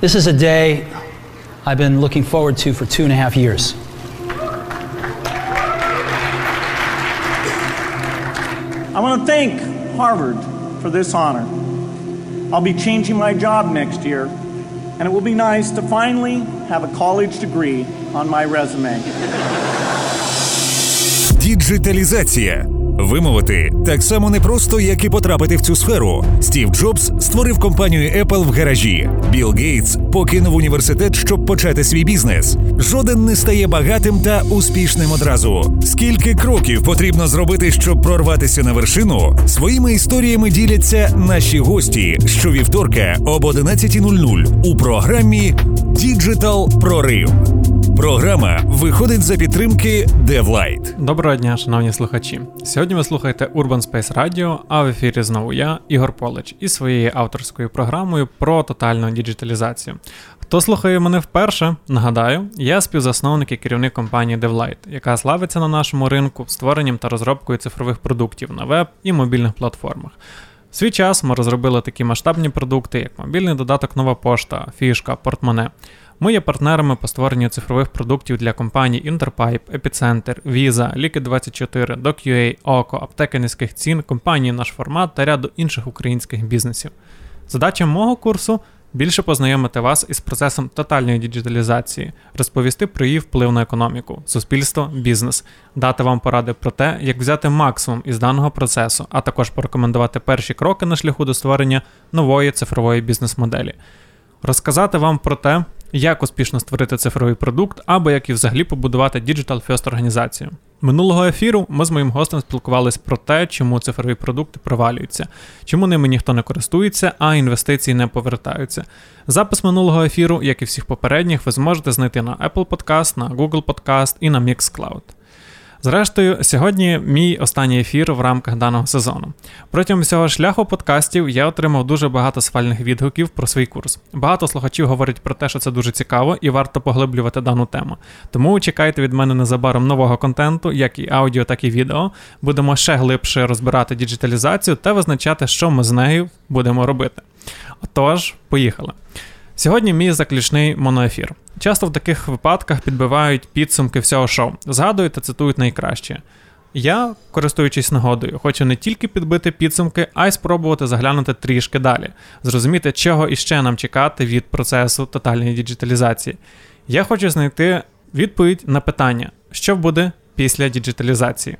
This is a day I've been looking forward to for two and a half years. I want to thank Harvard for this honor. I'll be changing my job next year, and it will be nice to finally have a college degree on my resume. Діджиталізація Вимовити так само непросто, як і потрапити в цю сферу. Стів Джобс створив компанію Apple в гаражі. Білл Гейтс покинув університет, щоб почати свій бізнес. Жоден не стає багатим та успішним одразу. Скільки кроків потрібно зробити, щоб прорватися на вершину? Своїми історіями діляться наші гості щовівторка об 11.00 у програмі Діджитал Прорив. Програма виходить за підтримки DevLight. Доброго дня, шановні слухачі. Сьогодні ви слухаєте Urban Space Radio, а в ефірі знову я, Ігор Полич, із своєю авторською програмою про тотальну діджиталізацію. Хто слухає мене вперше, нагадаю, я співзасновник і керівник компанії DevLight, яка славиться на нашому ринку створенням та розробкою цифрових продуктів на веб і мобільних платформах. В свій час ми розробили такі масштабні продукти, як мобільний додаток Нова пошта, фішка, портмоне. Ми є партнерами по створенню цифрових продуктів для компаній Interpipe, Epicenter, Visa, Liquid24, DocUA, Око, аптеки низьких цін, компанії Наш формат та ряду інших українських бізнесів. Задача мого курсу більше познайомити вас із процесом тотальної діджиталізації, розповісти про її вплив на економіку, суспільство, бізнес, дати вам поради про те, як взяти максимум із даного процесу, а також порекомендувати перші кроки на шляху до створення нової цифрової бізнес-моделі. Розказати вам про те, як успішно створити цифровий продукт, або як і взагалі побудувати Digital First організацію. Минулого ефіру ми з моїм гостем спілкувалися про те, чому цифрові продукти провалюються, чому ними ніхто не користується, а інвестиції не повертаються. Запис минулого ефіру, як і всіх попередніх, ви зможете знайти на Apple Podcast, на Google Podcast і на Mixcloud. Зрештою, сьогодні мій останній ефір в рамках даного сезону. Протягом всього шляху подкастів я отримав дуже багато сфальних відгуків про свій курс. Багато слухачів говорять про те, що це дуже цікаво і варто поглиблювати дану тему. Тому чекайте від мене незабаром нового контенту, як і аудіо, так і відео. Будемо ще глибше розбирати діджиталізацію та визначати, що ми з нею будемо робити. Отож, поїхали. Сьогодні мій заключний моноефір. Часто в таких випадках підбивають підсумки всього шоу, згадують та цитують найкраще. Я, користуючись нагодою, хочу не тільки підбити підсумки, а й спробувати заглянути трішки далі, зрозуміти, чого іще нам чекати від процесу тотальної діджиталізації. Я хочу знайти відповідь на питання, що буде після діджиталізації.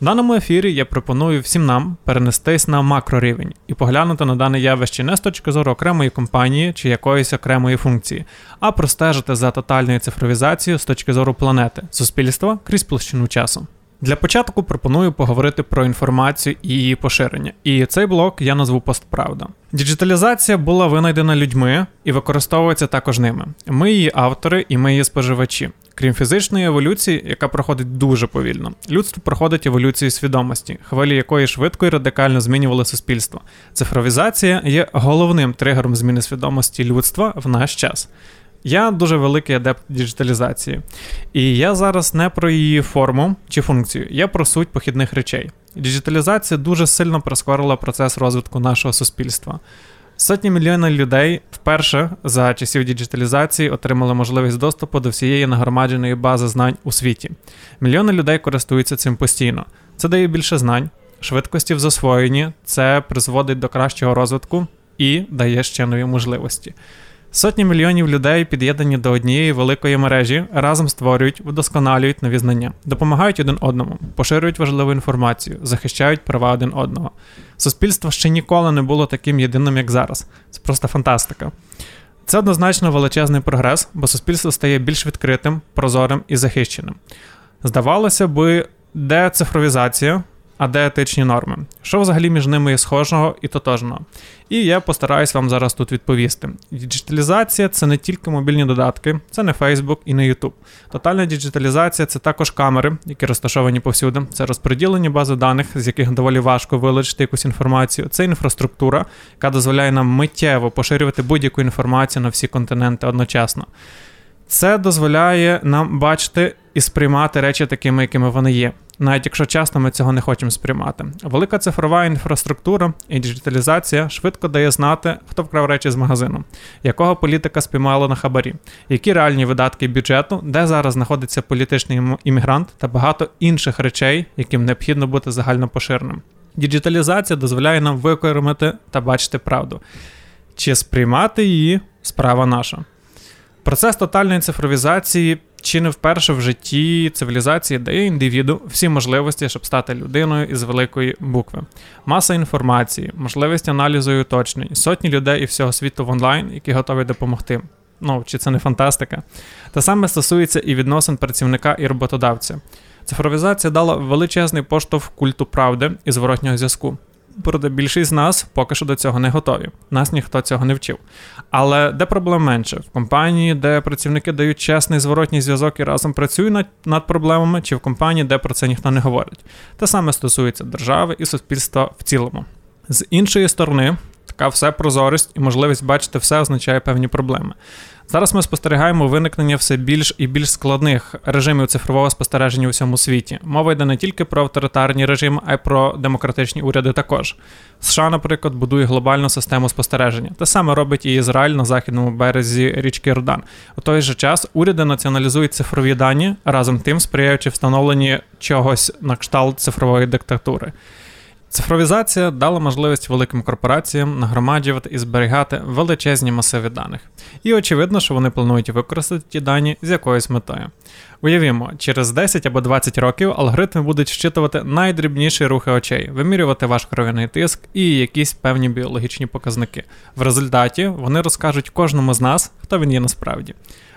В даному ефірі я пропоную всім нам перенестись на макрорівень і поглянути на дане явище не з точки зору окремої компанії чи якоїсь окремої функції, а простежити за тотальною цифровізацією з точки зору планети, суспільства крізь площину часу. Для початку пропоную поговорити про інформацію і її поширення. І цей блок я назву Постправда. Діджиталізація була винайдена людьми і використовується також ними. Ми її автори і ми її споживачі. Крім фізичної еволюції, яка проходить дуже повільно, людство проходить еволюцію свідомості, хвилі якої швидко і радикально змінювали суспільство. Цифровізація є головним тригером зміни свідомості людства в наш час. Я дуже великий адепт діджиталізації, і я зараз не про її форму чи функцію, я про суть похідних речей. Діджиталізація дуже сильно прискорила процес розвитку нашого суспільства. Сотні мільйонів людей вперше за часів діджиталізації отримали можливість доступу до всієї нагромадженої бази знань у світі. Мільйони людей користуються цим постійно. Це дає більше знань, швидкості в засвоєнні, це призводить до кращого розвитку і дає ще нові можливості. Сотні мільйонів людей, під'єднані до однієї великої мережі, разом створюють, вдосконалюють нові знання, допомагають один одному, поширюють важливу інформацію, захищають права один одного. Суспільство ще ніколи не було таким єдиним, як зараз. Це просто фантастика. Це однозначно величезний прогрес, бо суспільство стає більш відкритим, прозорим і захищеним. Здавалося би, де цифровізація, а де етичні норми, що взагалі між ними є схожого і тотожного. І я постараюсь вам зараз тут відповісти. Діджиталізація це не тільки мобільні додатки, це не Facebook і не YouTube. Тотальна діджиталізація це також камери, які розташовані повсюди, це розподілені бази даних, з яких доволі важко вилучити якусь інформацію. Це інфраструктура, яка дозволяє нам миттєво поширювати будь-яку інформацію на всі континенти одночасно. Це дозволяє нам бачити і сприймати речі такими, якими вони є. Навіть якщо часто ми цього не хочемо сприймати. Велика цифрова інфраструктура і діджиталізація швидко дає знати, хто вкрав речі з магазину, якого політика спіймала на хабарі, які реальні видатки бюджету, де зараз знаходиться політичний іммігрант та багато інших речей, яким необхідно бути загально поширеним. Діджиталізація дозволяє нам викоримати та бачити правду. Чи сприймати її справа наша. Процес тотальної цифровізації чи не вперше в житті цивілізації дає індивіду всі можливості, щоб стати людиною із великої букви. Маса інформації, можливість аналізу і уточнень, сотні людей і всього світу в онлайн, які готові допомогти. Ну, чи це не фантастика? Те саме стосується і відносин працівника і роботодавця. Цифровізація дала величезний поштовх культу правди і зворотнього зв'язку проте більшість з нас поки що до цього не готові. Нас ніхто цього не вчив. Але де проблем менше? В компанії, де працівники дають чесний зворотній зв'язок і разом працюють над, над проблемами, чи в компанії, де про це ніхто не говорить. Те саме стосується держави і суспільства в цілому. З іншої сторони, така все прозорість і можливість бачити все означає певні проблеми. Зараз ми спостерігаємо виникнення все більш і більш складних режимів цифрового спостереження у всьому світі. Мова йде не тільки про авторитарні режими, а й про демократичні уряди також. США, наприклад, будує глобальну систему спостереження. Те саме робить і Ізраїль на західному березі річки Йордан. У той же час уряди націоналізують цифрові дані, разом тим сприяючи встановленні чогось на кшталт цифрової диктатури. Цифровізація дала можливість великим корпораціям нагромаджувати і зберігати величезні масиви даних. І очевидно, що вони планують використати ті дані з якоюсь метою. Уявімо, через 10 або 20 років алгоритми будуть щитувати найдрібніші рухи очей, вимірювати ваш кров'яний тиск і якісь певні біологічні показники. В результаті вони розкажуть кожному з нас, хто він є насправді.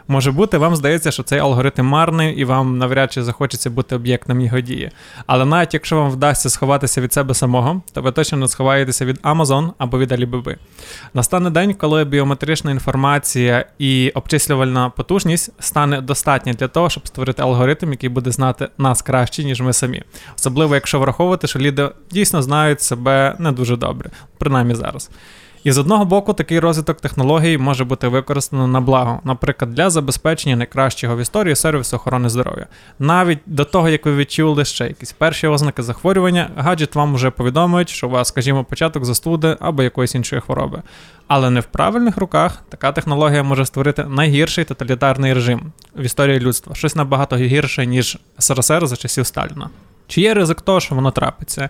Може бути, вам здається, що цей алгоритм марний і вам навряд чи захочеться бути об'єктом його дії. Але навіть якщо вам вдасться сховатися від себе самого, то ви точно не сховаєтеся від Amazon або від Alibaba. Настане день, коли біометрична інформація і обчислювальна потужність стане достатня для того, щоб створити алгоритм, який буде знати нас краще, ніж ми самі. Особливо, якщо враховувати, що люди дійсно знають себе не дуже добре, принаймні зараз. І з одного боку, такий розвиток технологій може бути використано на благо, наприклад, для забезпечення найкращого в історії сервісу охорони здоров'я. Навіть до того, як ви відчули ще якісь перші ознаки захворювання, гаджет вам вже повідомить, що у вас, скажімо, початок застуди або якоїсь іншої хвороби. Але не в правильних руках така технологія може створити найгірший тоталітарний режим в історії людства, щось набагато гірше, ніж СРСР за часів Сталіна. Чи є ризик того, що воно трапиться?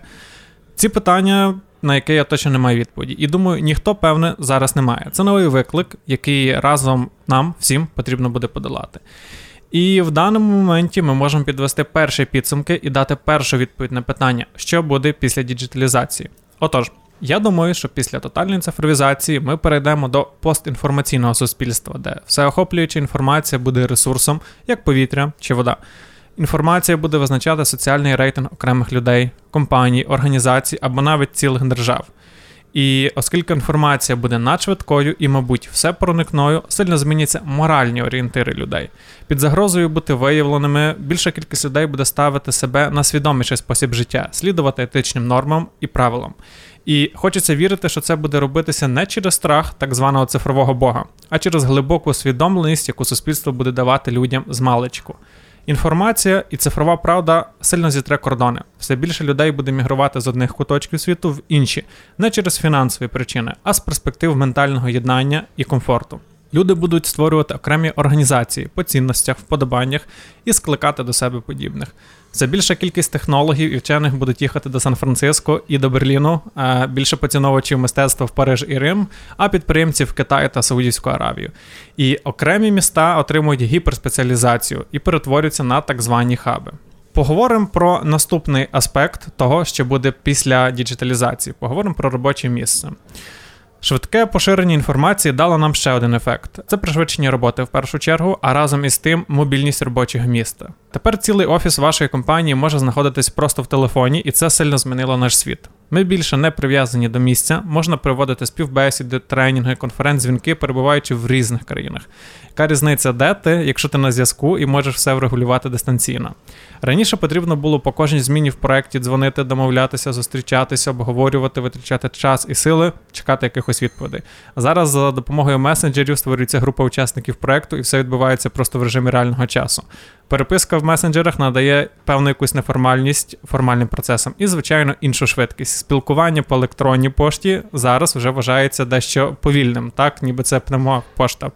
Ці питання на яке я точно не маю відповіді. І думаю, ніхто, певне, зараз не має. Це новий виклик, який разом нам всім потрібно буде подолати. І в даному моменті ми можемо підвести перші підсумки і дати першу відповідь на питання, що буде після діджиталізації. Отож, я думаю, що після тотальної цифровізації ми перейдемо до постінформаційного суспільства, де всеохоплююча інформація буде ресурсом, як повітря чи вода. Інформація буде визначати соціальний рейтинг окремих людей, компаній, організацій або навіть цілих держав. І оскільки інформація буде надшвидкою і, мабуть, все проникною, сильно зміняться моральні орієнтири людей. Під загрозою бути виявленими, більша кількість людей буде ставити себе на свідоміший спосіб життя, слідувати етичним нормам і правилам. І хочеться вірити, що це буде робитися не через страх так званого цифрового бога, а через глибоку усвідомленість, яку суспільство буде давати людям з маличку. Інформація і цифрова правда сильно зітре кордони. Все більше людей буде мігрувати з одних куточків світу в інші, не через фінансові причини, а з перспектив ментального єднання і комфорту. Люди будуть створювати окремі організації по цінностях, вподобаннях і скликати до себе подібних. Це більша кількість технологів і вчених будуть їхати до Сан-Франциско і до Берліну, більше поціновувачів мистецтва в Париж і Рим, а підприємців в Китай та Саудівську Аравію. І окремі міста отримують гіперспеціалізацію і перетворюються на так звані хаби. Поговоримо про наступний аспект того, що буде після діджиталізації. Поговоримо про робоче місце. Швидке поширення інформації дало нам ще один ефект: це пришвидшення роботи в першу чергу, а разом із тим мобільність робочого міста. Тепер цілий офіс вашої компанії може знаходитись просто в телефоні, і це сильно змінило наш світ. Ми більше не прив'язані до місця, можна проводити співбесіди, тренінги, конференц-дзвінки, перебуваючи в різних країнах. Яка різниця, де ти, якщо ти на зв'язку і можеш все врегулювати дистанційно? Раніше потрібно було по кожній зміні в проєкті дзвонити, домовлятися, зустрічатися, обговорювати, витрачати час і сили, чекати якихось відповідей. Зараз за допомогою месенджерів створюється група учасників проєкту, і все відбувається просто в режимі реального часу. Переписка в месенджерах надає певну якусь неформальність формальним процесам і, звичайно, іншу швидкість. Спілкування по електронній пошті зараз вже вважається дещо повільним, так ніби це пневмопошта.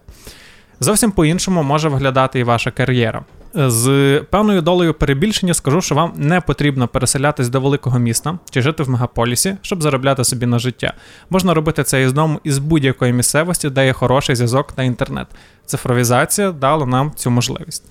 Зовсім по-іншому може виглядати і ваша кар'єра. З певною долею перебільшення скажу, що вам не потрібно переселятись до великого міста чи жити в мегаполісі, щоб заробляти собі на життя. Можна робити це із дому із будь-якої місцевості, де є хороший зв'язок та інтернет. Цифровізація дала нам цю можливість.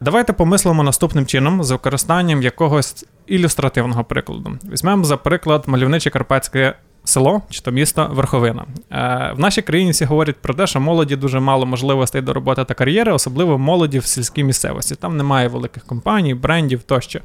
Давайте помислимо наступним чином з використанням якогось ілюстративного прикладу. Візьмемо за приклад мальовниче карпатське село чи то місто Верховина. Е, В нашій країні всі говорять про те, що молоді дуже мало можливостей до роботи та кар'єри, особливо молоді в сільській місцевості. Там немає великих компаній, брендів тощо.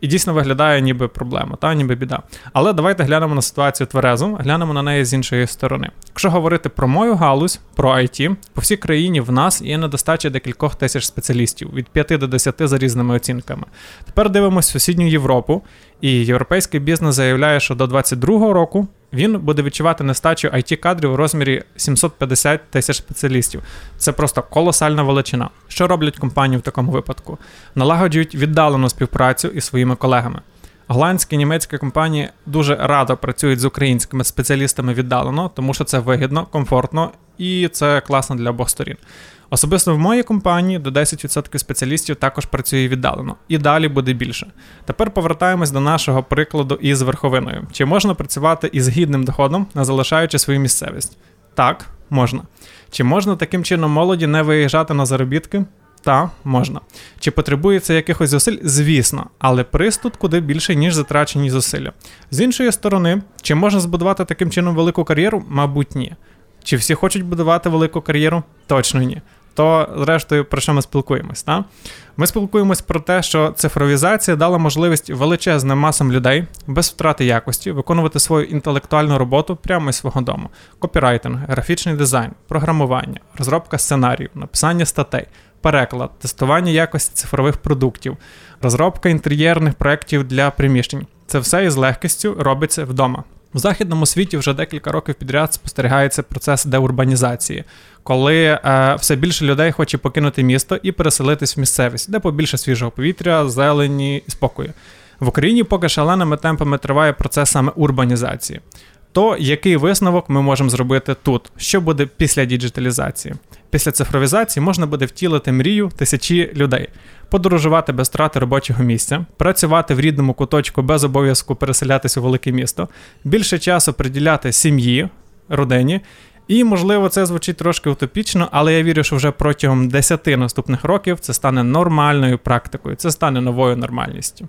І дійсно виглядає ніби проблема, та ніби біда. Але давайте глянемо на ситуацію тверезо, глянемо на неї з іншої сторони. Якщо говорити про мою галузь, про IT, по всій країні в нас є недостача декількох тисяч спеціалістів від 5 до 10 за різними оцінками. Тепер дивимося сусідню Європу, і європейський бізнес заявляє, що до 2022 року він буде відчувати нестачу it кадрів у розмірі 750 тисяч спеціалістів. Це просто колосальна величина. Що роблять компанії в такому випадку? Налагоджують віддалену співпрацю із своїми колегами. Голландські німецькі компанії дуже радо працюють з українськими спеціалістами віддалено, тому що це вигідно, комфортно і це класно для обох сторін. Особисто в моїй компанії до 10% спеціалістів також працює віддалено, і далі буде більше. Тепер повертаємось до нашого прикладу із верховиною. Чи можна працювати із гідним доходом, не залишаючи свою місцевість? Так, можна. Чи можна таким чином молоді не виїжджати на заробітки? Та, можна. Чи потребується якихось зусиль? Звісно, але приз тут куди більше, ніж затрачені зусилля. З іншої сторони, чи можна збудувати таким чином велику кар'єру? Мабуть, ні. Чи всі хочуть будувати велику кар'єру? Точно ні то, зрештою, про що ми спілкуємось? Та? Ми спілкуємось про те, що цифровізація дала можливість величезним масам людей без втрати якості виконувати свою інтелектуальну роботу прямо із свого дому: копірайтинг, графічний дизайн, програмування, розробка сценаріїв, написання статей. Переклад, тестування якості цифрових продуктів, розробка інтер'єрних проєктів для приміщень це все із легкістю робиться вдома. В західному світі вже декілька років підряд спостерігається процес деурбанізації, коли е, все більше людей хоче покинути місто і переселитись в місцевість, де побільше свіжого повітря, зелені і спокою. В Україні поки шаленими темпами триває процес саме урбанізації. То який висновок ми можемо зробити тут? Що буде після діджиталізації? Після цифровізації можна буде втілити мрію тисячі людей, подорожувати без втрати робочого місця, працювати в рідному куточку без обов'язку переселятися у велике місто, більше часу приділяти сім'ї, родині. І, можливо, це звучить трошки утопічно, але я вірю, що вже протягом 10 наступних років це стане нормальною практикою, це стане новою нормальністю.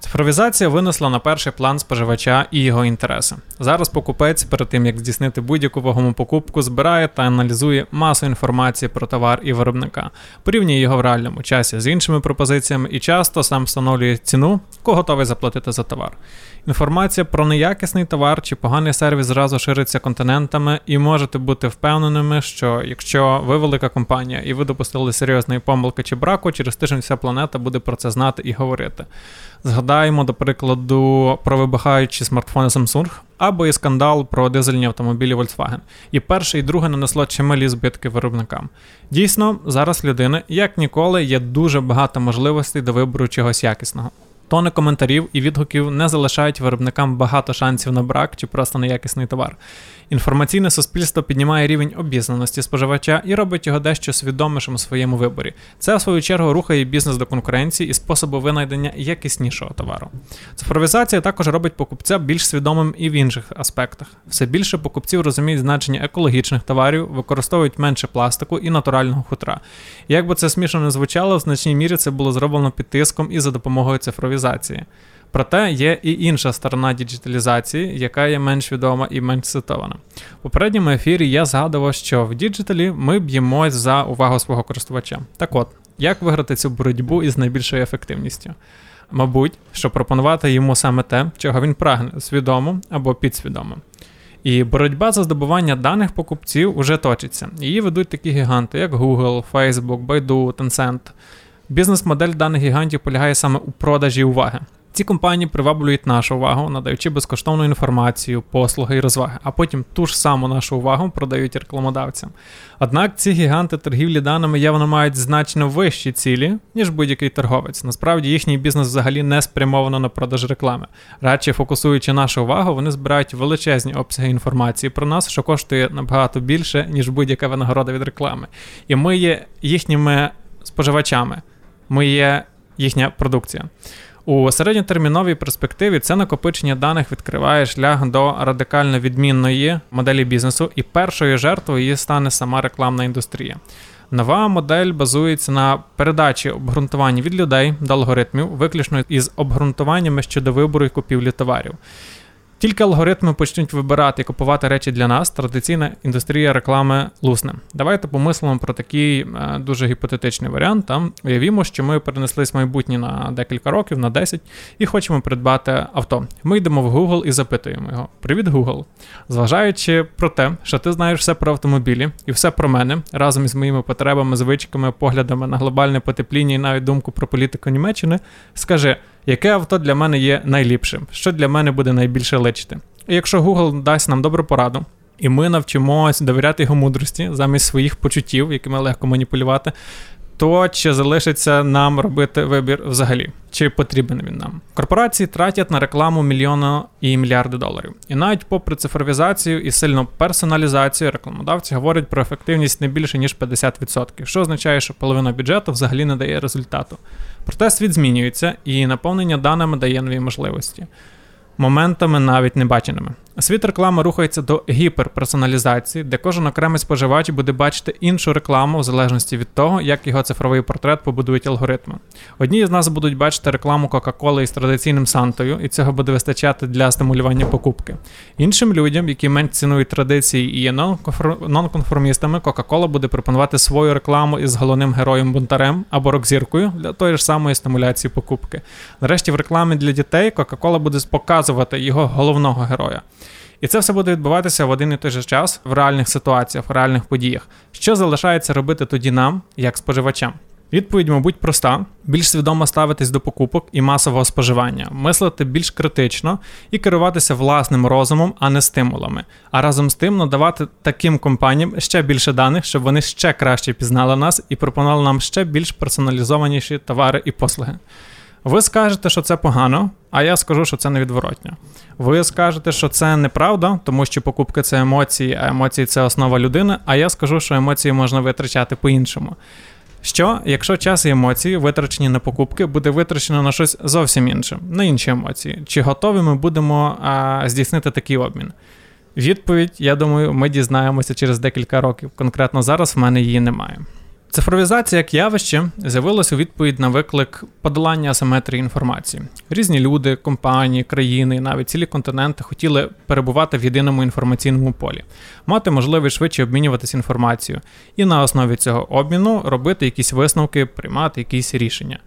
Цифровізація винесла на перший план споживача і його інтереси. Зараз покупець, перед тим як здійснити будь-яку вагому покупку, збирає та аналізує масу інформації про товар і виробника, порівнює його в реальному часі з іншими пропозиціями і часто сам встановлює ціну, кого готовий заплатити за товар. Інформація про неякісний товар чи поганий сервіс зразу шириться континентами, і можете бути впевненими, що якщо ви велика компанія і ви допустили серйозної помилки чи браку, через тиждень вся планета буде про це знати і говорити. Згадаємо, до прикладу, про вибухаючі смартфони Samsung або і скандал про дизельні автомобілі Volkswagen. І перше, і друге нанесло чималі збитки виробникам. Дійсно, зараз людини, як ніколи, є дуже багато можливостей до вибору чогось якісного. Тони коментарів і відгуків не залишають виробникам багато шансів на брак чи просто неякісний товар. Інформаційне суспільство піднімає рівень обізнаності споживача і робить його дещо свідомішим у своєму виборі. Це, в свою чергу, рухає бізнес до конкуренції і способу винайдення якіснішого товару. Цифровізація також робить покупця більш свідомим і в інших аспектах. Все більше покупців розуміють значення екологічних товарів, використовують менше пластику і натурального хутра. Як би це смішно не звучало, в значній мірі це було зроблено під тиском і за допомогою цифровізації. Проте є і інша сторона діджиталізації, яка є менш відома і менш цитована. У попередньому ефірі я згадував, що в діджиталі ми б'ємось за увагу свого користувача. Так от, як виграти цю боротьбу із найбільшою ефективністю? Мабуть, що пропонувати йому саме те, чого він прагне, свідомо або підсвідомо. І боротьба за здобування даних покупців уже точиться. Її ведуть такі гіганти, як Google, Facebook, Baidu, Tencent. Бізнес-модель даних гігантів полягає саме у продажі уваги. Ці компанії приваблюють нашу увагу, надаючи безкоштовну інформацію, послуги і розваги, а потім ту ж саму нашу увагу продають рекламодавцям. Однак ці гіганти торгівлі даними явно мають значно вищі цілі, ніж будь-який торговець. Насправді їхній бізнес взагалі не спрямовано на продаж реклами. Радше фокусуючи нашу увагу, вони збирають величезні обсяги інформації про нас, що коштує набагато більше, ніж будь-яка винагорода від реклами. І ми є їхніми споживачами, ми є їхня продукція. У середньотерміновій перспективі це накопичення даних відкриває шлях до радикально відмінної моделі бізнесу, і першою жертвою її стане сама рекламна індустрія. Нова модель базується на передачі обґрунтувань від людей до алгоритмів, виключно із обґрунтуваннями щодо вибору і купівлі товарів. Тільки алгоритми почнуть вибирати і купувати речі для нас, традиційна індустрія реклами лусне. Давайте помислимо про такий е, дуже гіпотетичний варіант. Там уявімо, що ми перенеслись в майбутнє на декілька років, на 10, і хочемо придбати авто. Ми йдемо в Google і запитуємо його: Привіт, Google! Зважаючи про те, що ти знаєш все про автомобілі і все про мене разом із моїми потребами, звичками, поглядами на глобальне потепління і навіть думку про політику Німеччини, скажи яке авто для мене є найліпшим, що для мене буде найбільше личити. І якщо Google дасть нам добру пораду, і ми навчимося довіряти його мудрості замість своїх почуттів, якими легко маніпулювати, то чи залишиться нам робити вибір взагалі, чи потрібен він нам? Корпорації тратять на рекламу мільйони і мільярди доларів. І навіть попри цифровізацію і сильну персоналізацію, рекламодавці говорять про ефективність не більше ніж 50%, що означає, що половина бюджету взагалі не дає результату. Проте світ змінюється, і наповнення даними дає нові можливості моментами навіть небаченими. Світ реклами рухається до гіперперсоналізації, де кожен окремий споживач буде бачити іншу рекламу в залежності від того, як його цифровий портрет побудують алгоритми. Одні з нас будуть бачити рекламу Кока-Коли із традиційним Сантою, і цього буде вистачати для стимулювання покупки. Іншим людям, які менш цінують традиції і є нонконформістами, Кока-Кола буде пропонувати свою рекламу із головним героєм бунтарем або рок-зіркою для тої ж самої стимуляції покупки. Нарешті в рекламі для дітей Кока-Кола буде показувати його головного героя. І це все буде відбуватися в один і той же час в реальних ситуаціях, в реальних подіях. Що залишається робити тоді нам, як споживачам? Відповідь, мабуть, проста: більш свідомо ставитись до покупок і масового споживання, мислити більш критично і керуватися власним розумом, а не стимулами. А разом з тим надавати таким компаніям ще більше даних, щоб вони ще краще пізнали нас і пропонували нам ще більш персоналізованіші товари і послуги. Ви скажете, що це погано, а я скажу, що це невідворотньо. Ви скажете, що це неправда, тому що покупки це емоції, а емоції це основа людини. А я скажу, що емоції можна витрачати по-іншому. Що, якщо час і емоції, витрачені на покупки, буде витрачено на щось зовсім інше, на інші емоції? Чи готові ми будемо а, здійснити такий обмін? Відповідь, я думаю, ми дізнаємося через декілька років. Конкретно зараз в мене її немає. Цифровізація як явище з'явилася у відповідь на виклик подолання асиметрії інформації. Різні люди, компанії, країни, навіть цілі континенти хотіли перебувати в єдиному інформаційному полі, мати можливість швидше обмінюватися інформацією і на основі цього обміну робити якісь висновки, приймати якісь рішення.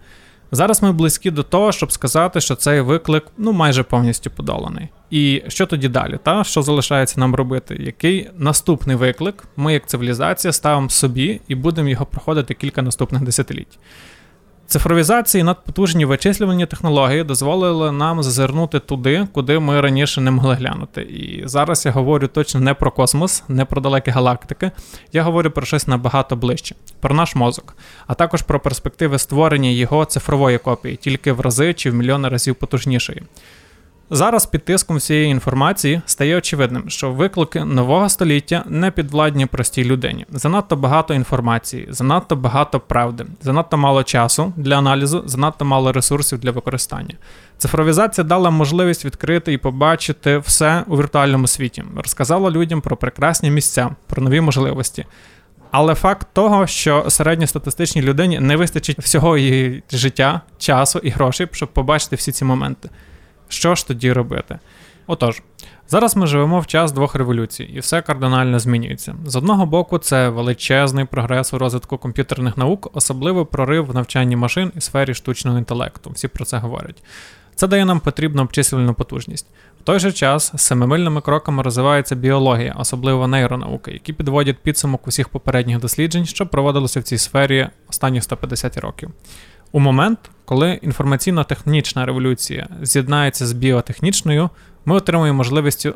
Зараз ми близькі до того, щоб сказати, що цей виклик ну майже повністю подоланий. І що тоді далі? Та що залишається нам робити? Який наступний виклик ми, як цивілізація, ставимо собі і будемо його проходити кілька наступних десятиліть? Цифровізація і надпотужні вичислювальні технології дозволили нам зазирнути туди, куди ми раніше не могли глянути. І зараз я говорю точно не про космос, не про далекі галактики. Я говорю про щось набагато ближче, про наш мозок, а також про перспективи створення його цифрової копії, тільки в рази чи в мільйони разів потужнішої. Зараз під тиском всієї інформації стає очевидним, що виклики нового століття не підвладні простій людині. Занадто багато інформації, занадто багато правди, занадто мало часу для аналізу, занадто мало ресурсів для використання. Цифровізація дала можливість відкрити і побачити все у віртуальному світі, розказала людям про прекрасні місця, про нові можливості. Але факт того, що середньостатистичній людині не вистачить всього її життя, часу і грошей, щоб побачити всі ці моменти. Що ж тоді робити? Отож, зараз ми живемо в час двох революцій, і все кардинально змінюється. З одного боку, це величезний прогрес у розвитку комп'ютерних наук, особливий прорив в навчанні машин і сфері штучного інтелекту. Всі про це говорять. Це дає нам потрібну обчислювальну потужність. В той же час семимильними кроками розвивається біологія, особливо нейронауки, які підводять підсумок усіх попередніх досліджень, що проводилося в цій сфері останні 150 років. У момент, коли інформаційно-технічна революція з'єднається з біотехнічною, ми отримуємо можливість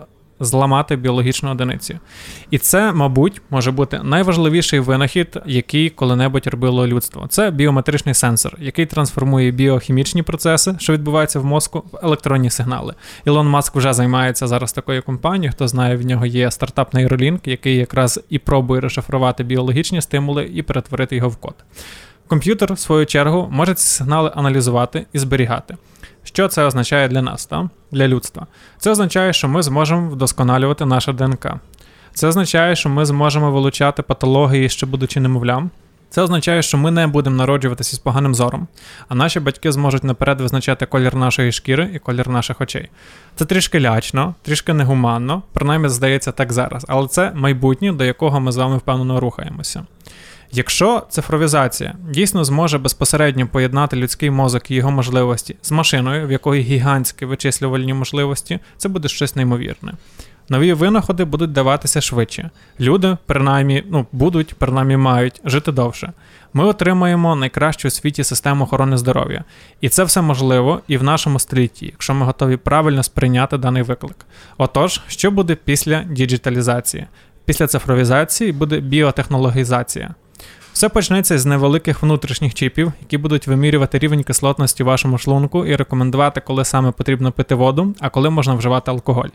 зламати біологічну одиницю. І це, мабуть, може бути найважливіший винахід, який коли-небудь робило людство. Це біометричний сенсор, який трансформує біохімічні процеси, що відбуваються в мозку, в електронні сигнали. Ілон Маск вже займається зараз такою компанією. Хто знає, в нього є стартап Neuralink, який якраз і пробує розшифрувати біологічні стимули і перетворити його в код. Комп'ютер, в свою чергу, може ці сигнали аналізувати і зберігати. Що це означає для нас, та? для людства? Це означає, що ми зможемо вдосконалювати наше ДНК. Це означає, що ми зможемо вилучати патології, ще будучи немовлям. Це означає, що ми не будемо народжуватися з поганим зором, а наші батьки зможуть наперед визначати колір нашої шкіри і колір наших очей. Це трішки лячно, трішки негуманно, принаймні здається так зараз, але це майбутнє, до якого ми з вами впевнено рухаємося. Якщо цифровізація дійсно зможе безпосередньо поєднати людський мозок і його можливості з машиною, в якої гігантські вичислювальні можливості, це буде щось неймовірне. Нові винаходи будуть даватися швидше. Люди, принаймні, ну, будуть, принаймні мають жити довше. Ми отримаємо найкращу у світі систему охорони здоров'я. І це все можливо і в нашому столітті, якщо ми готові правильно сприйняти даний виклик. Отож, що буде після діджиталізації? Після цифровізації буде біотехнологізація. Все почнеться з невеликих внутрішніх чіпів, які будуть вимірювати рівень кислотності вашому шлунку і рекомендувати, коли саме потрібно пити воду, а коли можна вживати алкоголь.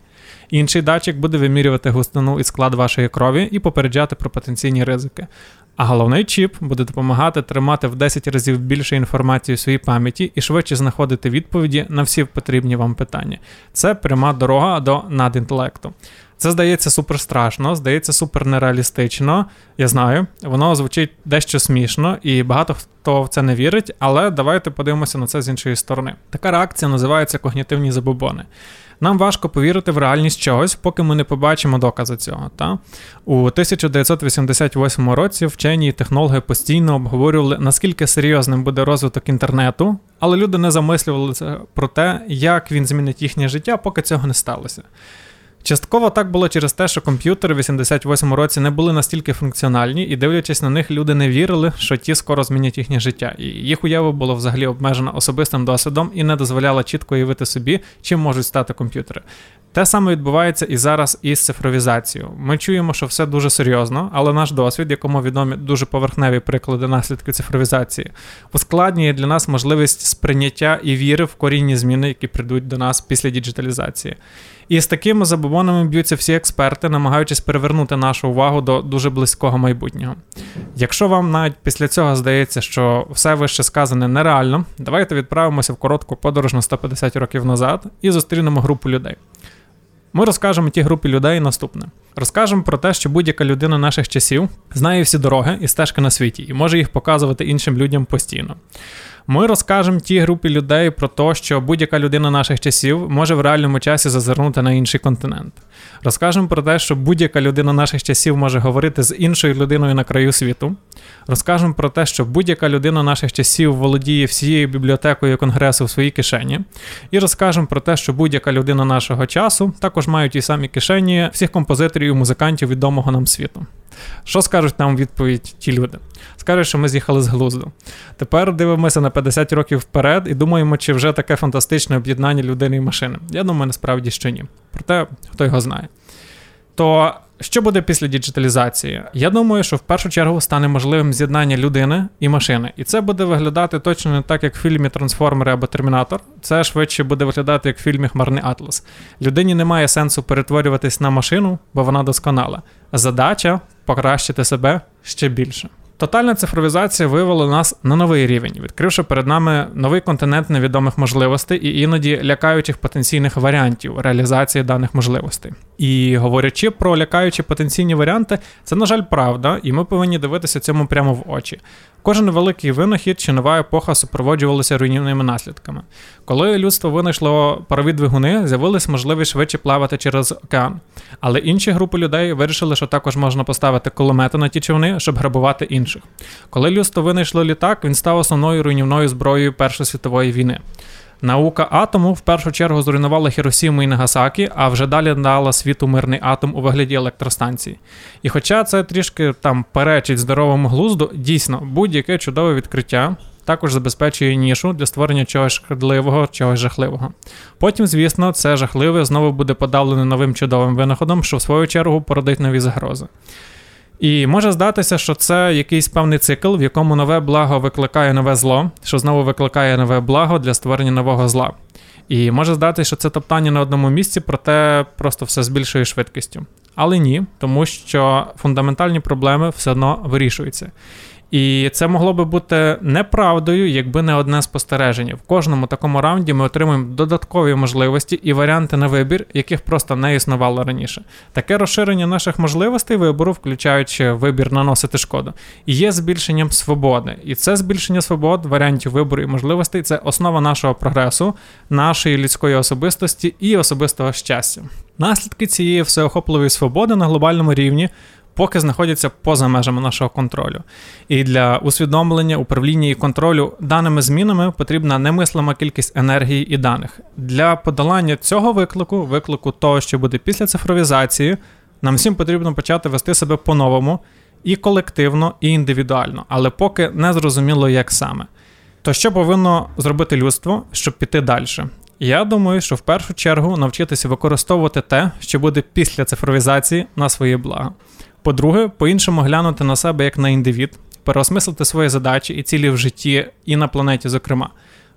Інший датчик буде вимірювати густину і склад вашої крові і попереджати про потенційні ризики. А головний чіп буде допомагати тримати в 10 разів більше інформації у своїй пам'яті і швидше знаходити відповіді на всі потрібні вам питання. Це пряма дорога до надінтелекту. Це здається супер страшно, здається супер нереалістично. Я знаю, воно звучить дещо смішно, і багато хто в це не вірить, але давайте подивимося на це з іншої сторони. Така реакція називається когнітивні забобони. Нам важко повірити в реальність чогось, поки ми не побачимо докази цього. Та? У 1988 році вчені і технологи постійно обговорювали, наскільки серйозним буде розвиток інтернету, але люди не замислювалися про те, як він змінить їхнє життя, поки цього не сталося. Частково так було через те, що комп'ютери в 88 році не були настільки функціональні, і дивлячись на них, люди не вірили, що ті скоро змінять їхнє життя. І їх уява було взагалі обмежена особистим досвідом і не дозволяла чітко уявити собі, чим можуть стати комп'ютери. Те саме відбувається і зараз із цифровізацією. Ми чуємо, що все дуже серйозно, але наш досвід, якому відомі дуже поверхневі приклади наслідків цифровізації, ускладнює для нас можливість сприйняття і віри в корінні зміни, які прийдуть до нас після діджиталізації. І з такими забобонами б'ються всі експерти, намагаючись перевернути нашу увагу до дуже близького майбутнього. Якщо вам навіть після цього здається, що все вище сказане нереально, давайте відправимося в коротку подорож на 150 років назад і зустрінемо групу людей. Ми розкажемо тій групі людей наступне: розкажемо про те, що будь-яка людина наших часів знає всі дороги і стежки на світі, і може їх показувати іншим людям постійно. Ми розкажемо тій групі людей про те, що будь-яка людина наших часів може в реальному часі зазирнути на інший континент. Розкажемо про те, що будь-яка людина наших часів може говорити з іншою людиною на краю світу. Розкажемо про те, що будь-яка людина наших часів володіє всією бібліотекою конгресу в своїй кишені. І розкажемо про те, що будь-яка людина нашого часу також має ті самі кишені всіх композиторів і музикантів відомого нам світу. Що скажуть нам відповідь ті люди? Скажуть, що ми з'їхали з глузду. Тепер дивимося на 50 років вперед і думаємо, чи вже таке фантастичне об'єднання людини і машини. Я думаю, насправді що ні. Проте, хто його знає. То що буде після діджиталізації? Я думаю, що в першу чергу стане можливим з'єднання людини і машини. І це буде виглядати точно не так, як в фільмі Трансформери або Термінатор. Це швидше буде виглядати як в фільмі Хмарний Атлас. Людині немає сенсу перетворюватись на машину, бо вона досконала. Задача покращити себе ще більше. Тотальна цифровізація вивела нас на новий рівень, відкривши перед нами новий континент невідомих можливостей і іноді лякаючих потенційних варіантів реалізації даних можливостей. І говорячи про лякаючі потенційні варіанти, це, на жаль, правда, і ми повинні дивитися цьому прямо в очі. Кожен великий винахід чи нова епоха супроводжувалася руйнівними наслідками. Коли людство винайшло парові двигуни, з'явилась можливість швидше плавати через океан. Але інші групи людей вирішили, що також можна поставити кулемети на ті човни, щоб грабувати інших. Коли людство винайшло літак, він став основною руйнівною зброєю Першої світової війни. Наука атому в першу чергу зруйнувала Хіросіму і Нагасакі, а вже далі дала світу мирний атом у вигляді електростанцій. І хоча це трішки там перечить здоровому глузду, дійсно будь-яке чудове відкриття. Також забезпечує нішу для створення чогось шкідливого, чогось жахливого. Потім, звісно, це жахливе знову буде подавлене новим чудовим винаходом, що в свою чергу породить нові загрози. І може здатися, що це якийсь певний цикл, в якому нове благо викликає нове зло, що знову викликає нове благо для створення нового зла. І може здатися, що це топтання на одному місці, проте просто все з більшою швидкістю. Але ні, тому що фундаментальні проблеми все одно вирішуються. І це могло би бути неправдою, якби не одне спостереження. В кожному такому раунді ми отримуємо додаткові можливості і варіанти на вибір, яких просто не існувало раніше. Таке розширення наших можливостей вибору, включаючи вибір наносити шкоду, є збільшенням свободи. І це збільшення свобод, варіантів вибору і можливостей це основа нашого прогресу, нашої людської особистості і особистого щастя. Наслідки цієї всеохопливої свободи на глобальному рівні поки знаходяться поза межами нашого контролю. І для усвідомлення, управління і контролю даними змінами потрібна немислима кількість енергії і даних. Для подолання цього виклику, виклику того, що буде після цифровізації, нам всім потрібно почати вести себе по-новому і колективно, і індивідуально, але поки не зрозуміло, як саме. То що повинно зробити людство, щоб піти далі? Я думаю, що в першу чергу навчитися використовувати те, що буде після цифровізації на своє благо. По-друге, по-іншому глянути на себе як на індивід, переосмислити свої задачі і цілі в житті і на планеті, зокрема,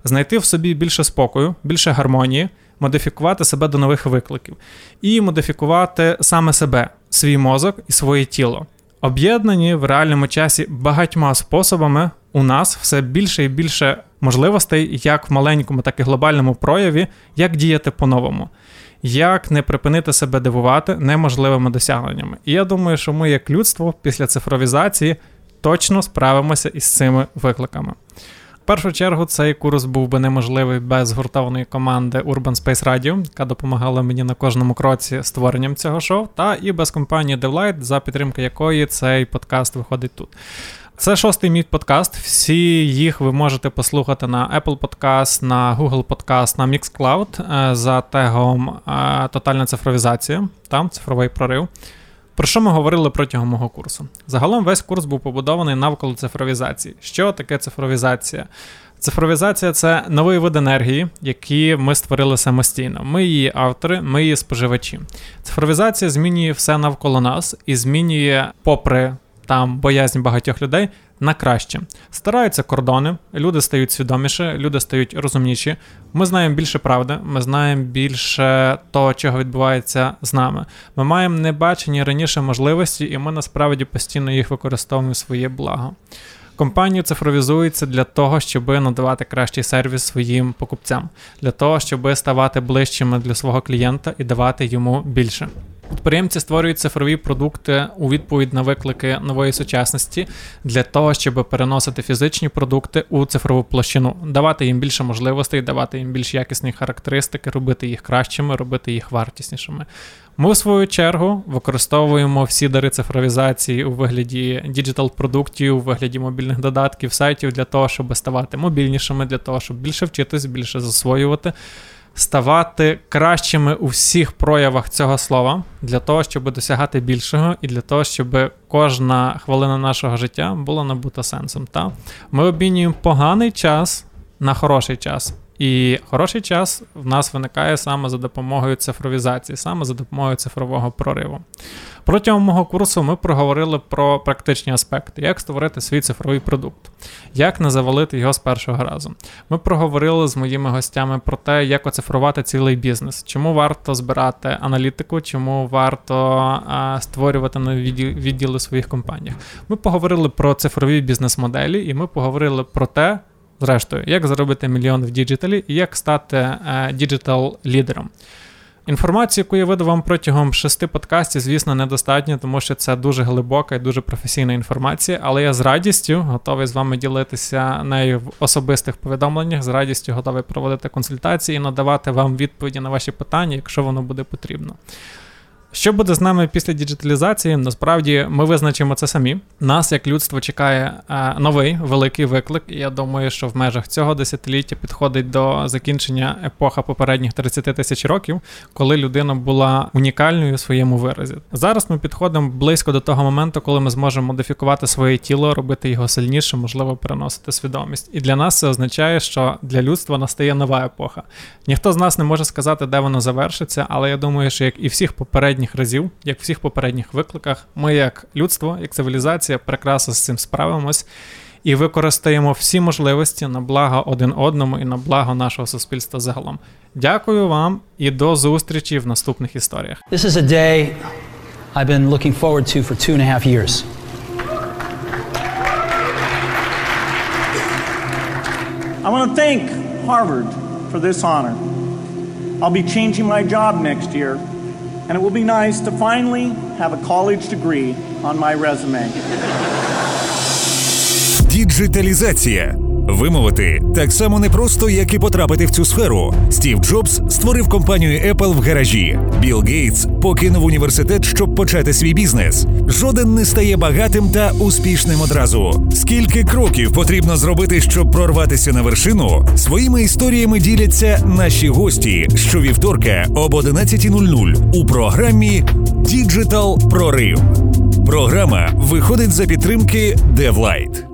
знайти в собі більше спокою, більше гармонії, модифікувати себе до нових викликів. І модифікувати саме себе, свій мозок і своє тіло. Об'єднані в реальному часі багатьма способами у нас все більше і більше можливостей, як в маленькому, так і глобальному прояві, як діяти по-новому як не припинити себе дивувати неможливими досягненнями. І я думаю, що ми, як людство, після цифровізації точно справимося із цими викликами. В першу чергу цей курс був би неможливий без гуртованої команди Urban Space Radio, яка допомагала мені на кожному кроці створенням цього шоу, та і без компанії DevLight, за підтримки якої цей подкаст виходить тут. Це шостий мій подкаст. Всі їх ви можете послухати на Apple Podcast, на Google Podcast, на Mixcloud е, за тегом е, Тотальна цифровізація, там цифровий прорив. Про що ми говорили протягом мого курсу? Загалом весь курс був побудований навколо цифровізації. Що таке цифровізація? Цифровізація це новий вид енергії, який ми створили самостійно. Ми її автори, ми її споживачі. Цифровізація змінює все навколо нас і змінює, попри там боязнь багатьох людей на краще. Стараються кордони, люди стають свідоміше, люди стають розумніші. Ми знаємо більше правди, ми знаємо більше того, чого відбувається з нами. Ми маємо небачені раніше можливості, і ми насправді постійно їх використовуємо в своє благо. Компанії цифровізуються для того, щоб надавати кращий сервіс своїм покупцям, для того, щоб ставати ближчими для свого клієнта і давати йому більше. Підприємці створюють цифрові продукти у відповідь на виклики нової сучасності для того, щоб переносити фізичні продукти у цифрову площину, давати їм більше можливостей, давати їм більш якісні характеристики, робити їх кращими, робити їх вартіснішими. Ми, в свою чергу, використовуємо всі дари цифровізації у вигляді діджитал-продуктів, у вигляді мобільних додатків, сайтів для того, щоб ставати мобільнішими, для того, щоб більше вчитись, більше засвоювати ставати кращими у всіх проявах цього слова для того, щоб досягати більшого, і для того, щоб кожна хвилина нашого життя була набута сенсом. Та? Ми обмінюємо поганий час на хороший час. І хороший час в нас виникає саме за допомогою цифровізації, саме за допомогою цифрового прориву. Протягом мого курсу ми проговорили про практичні аспекти, як створити свій цифровий продукт, як не завалити його з першого разу. Ми проговорили з моїми гостями про те, як оцифрувати цілий бізнес, чому варто збирати аналітику, чому варто а, створювати нові відділи в своїх компаніях. Ми поговорили про цифрові бізнес-моделі, і ми поговорили про те. Зрештою, як заробити мільйон в діджиталі і як стати діджитал лідером. Інформацію, яку я видав вам протягом шести подкастів, звісно, недостатньо, тому що це дуже глибока і дуже професійна інформація, але я з радістю готовий з вами ділитися нею в особистих повідомленнях, з радістю готовий проводити консультації і надавати вам відповіді на ваші питання, якщо воно буде потрібно. Що буде з нами після діджиталізації? Насправді ми визначимо це самі. Нас, як людство, чекає е, новий великий виклик. І я думаю, що в межах цього десятиліття підходить до закінчення епоха попередніх 30 тисяч років, коли людина була унікальною у своєму виразі. Зараз ми підходимо близько до того моменту, коли ми зможемо модифікувати своє тіло, робити його сильніше, можливо, переносити свідомість. І для нас це означає, що для людства настає нова епоха. Ніхто з нас не може сказати, де воно завершиться, але я думаю, що як і всіх попередніх разів, як в всіх попередніх викликах, ми, як людство, як цивілізація, прекрасно з цим справимось і використаємо всі можливості на благо один одному і на благо нашого суспільства загалом. Дякую вам і до зустрічі в наступних історіях. This is a day I've been looking forward to for two and a half years. I want to thank Harvard for this honor. I'll be changing my job next year, and it will be nice to finally have a college degree on my resume. Діджиталізація. Вимовити так само непросто, як і потрапити в цю сферу. Стів Джобс створив компанію Apple в гаражі. Білл Гейтс покинув університет, щоб почати свій бізнес. Жоден не стає багатим та успішним одразу. Скільки кроків потрібно зробити, щоб прорватися на вершину? Своїми історіями діляться наші гості щовівторка об 11.00 у програмі Діджитал Прорив. Програма виходить за підтримки DevLight.